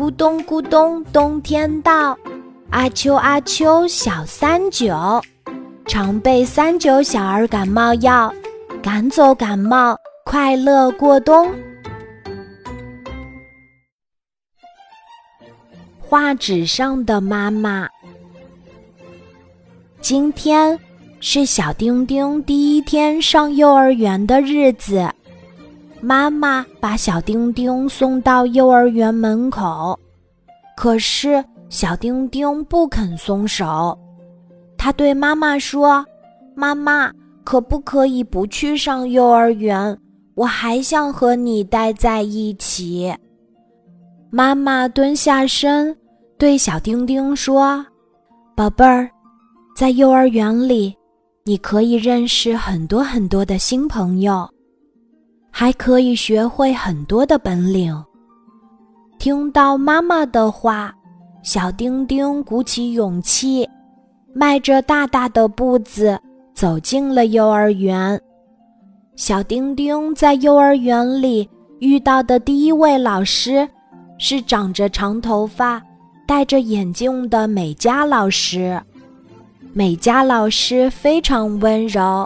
咕咚咕咚，冬天到，阿秋阿秋小三九，常备三九小儿感冒药，赶走感冒，快乐过冬。画纸上的妈妈，今天是小丁丁第一天上幼儿园的日子。妈妈把小丁丁送到幼儿园门口，可是小丁丁不肯松手。他对妈妈说：“妈妈，可不可以不去上幼儿园？我还想和你待在一起。”妈妈蹲下身。对小丁丁说：“宝贝儿，在幼儿园里，你可以认识很多很多的新朋友，还可以学会很多的本领。”听到妈妈的话，小丁丁鼓起勇气，迈着大大的步子走进了幼儿园。小丁丁在幼儿园里遇到的第一位老师，是长着长头发。戴着眼镜的美嘉老师，美嘉老师非常温柔，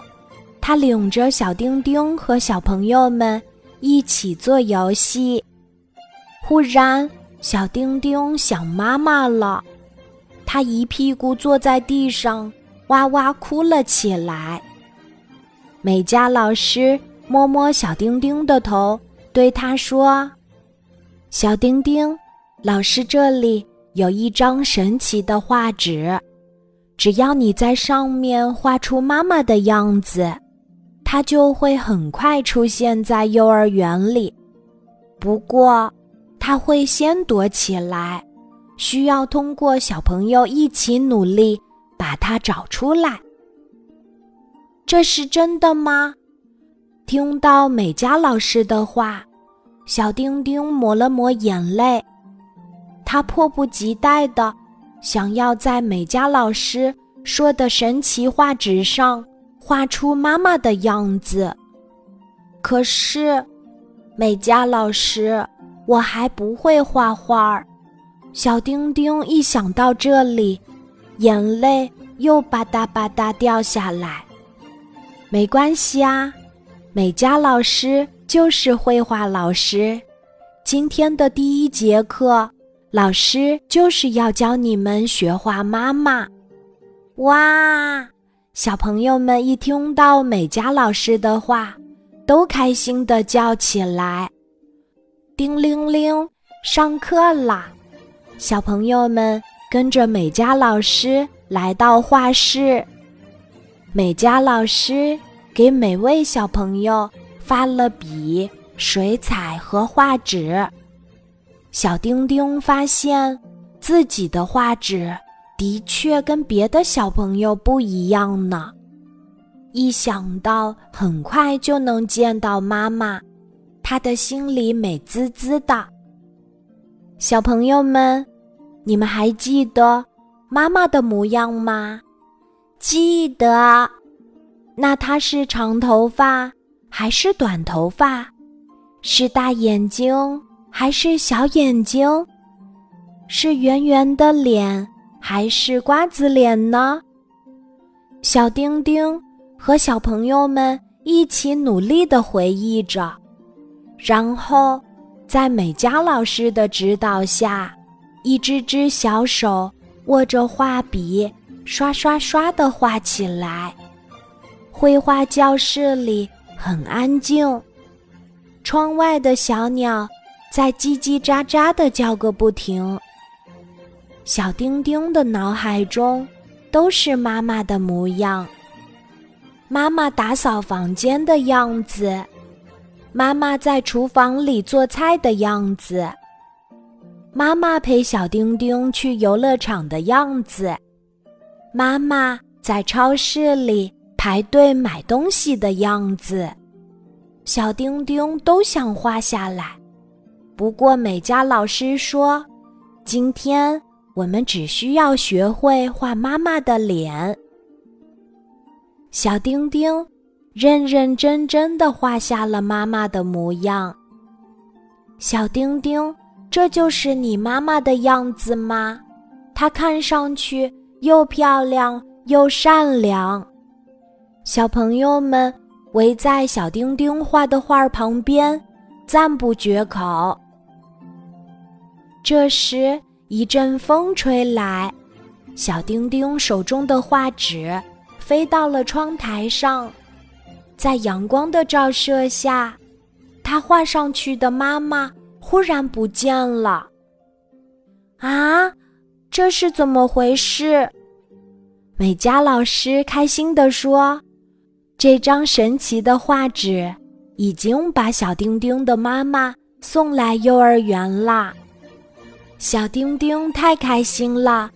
他领着小丁丁和小朋友们一起做游戏。忽然，小丁丁想妈妈了，他一屁股坐在地上，哇哇哭了起来。美嘉老师摸摸小丁丁的头，对他说：“小丁丁，老师这里。”有一张神奇的画纸，只要你在上面画出妈妈的样子，它就会很快出现在幼儿园里。不过，它会先躲起来，需要通过小朋友一起努力把它找出来。这是真的吗？听到美嘉老师的话，小丁丁抹了抹眼泪。他迫不及待的想要在美嘉老师说的神奇画纸上画出妈妈的样子。可是，美嘉老师，我还不会画画儿。小丁丁一想到这里，眼泪又吧嗒吧嗒掉下来。没关系啊，美嘉老师就是绘画老师。今天的第一节课。老师就是要教你们学画妈妈，哇！小朋友们一听到美嘉老师的话，都开心的叫起来。叮铃铃，上课啦！小朋友们跟着美嘉老师来到画室，美嘉老师给每位小朋友发了笔、水彩和画纸。小丁丁发现自己的画纸的确跟别的小朋友不一样呢。一想到很快就能见到妈妈，他的心里美滋滋的。小朋友们，你们还记得妈妈的模样吗？记得。那她是长头发还是短头发？是大眼睛？还是小眼睛，是圆圆的脸，还是瓜子脸呢？小丁丁和小朋友们一起努力地回忆着，然后在美嘉老师的指导下，一只只小手握着画笔，刷刷刷地画起来。绘画教室里很安静，窗外的小鸟。在叽叽喳喳的叫个不停。小丁丁的脑海中都是妈妈的模样，妈妈打扫房间的样子，妈妈在厨房里做菜的样子，妈妈陪小丁丁去游乐场的样子，妈妈在超市里排队买东西的样子，小丁丁都想画下来。不过，美嘉老师说：“今天我们只需要学会画妈妈的脸。”小丁丁认认真真的画下了妈妈的模样。小丁丁这就是你妈妈的样子吗？她看上去又漂亮又善良。”小朋友们围在小丁丁画的画旁边，赞不绝口。这时，一阵风吹来，小丁丁手中的画纸飞到了窗台上，在阳光的照射下，他画上去的妈妈忽然不见了。啊，这是怎么回事？美嘉老师开心地说：“这张神奇的画纸已经把小丁丁的妈妈送来幼儿园啦。”小丁丁太开心了，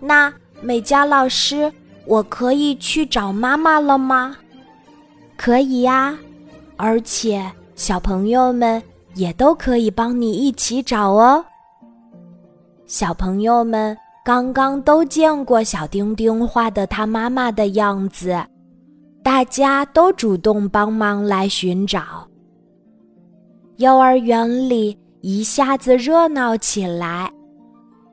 那美嘉老师，我可以去找妈妈了吗？可以呀，而且小朋友们也都可以帮你一起找哦。小朋友们刚刚都见过小丁丁画的他妈妈的样子，大家都主动帮忙来寻找。幼儿园里。一下子热闹起来，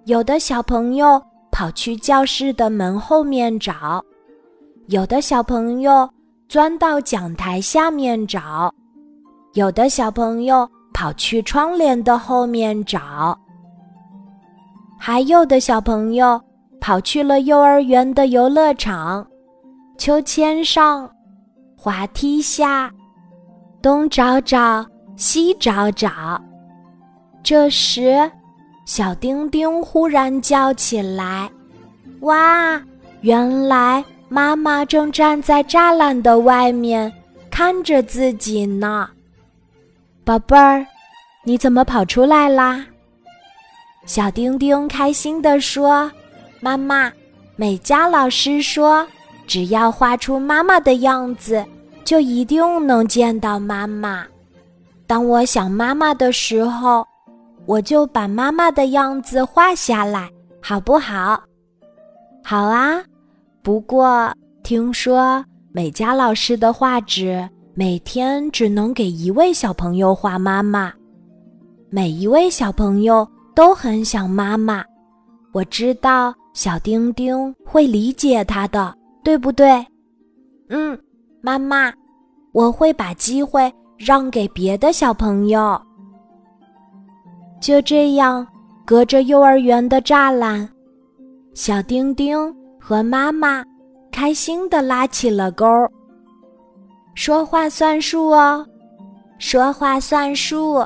有的小朋友跑去教室的门后面找，有的小朋友钻到讲台下面找，有的小朋友跑去窗帘的后面找，还有的小朋友跑去了幼儿园的游乐场、秋千上、滑梯下，东找找，西找找。这时，小丁丁忽然叫起来：“哇！原来妈妈正站在栅栏的外面看着自己呢。”宝贝儿，你怎么跑出来啦？小丁丁开心地说：“妈妈，美嘉老师说，只要画出妈妈的样子，就一定能见到妈妈。当我想妈妈的时候。”我就把妈妈的样子画下来，好不好？好啊。不过听说美嘉老师的画纸每天只能给一位小朋友画妈妈，每一位小朋友都很想妈妈。我知道小丁丁会理解他的，对不对？嗯，妈妈，我会把机会让给别的小朋友。就这样，隔着幼儿园的栅栏，小丁丁和妈妈开心地拉起了钩。说话算数哦，说话算数。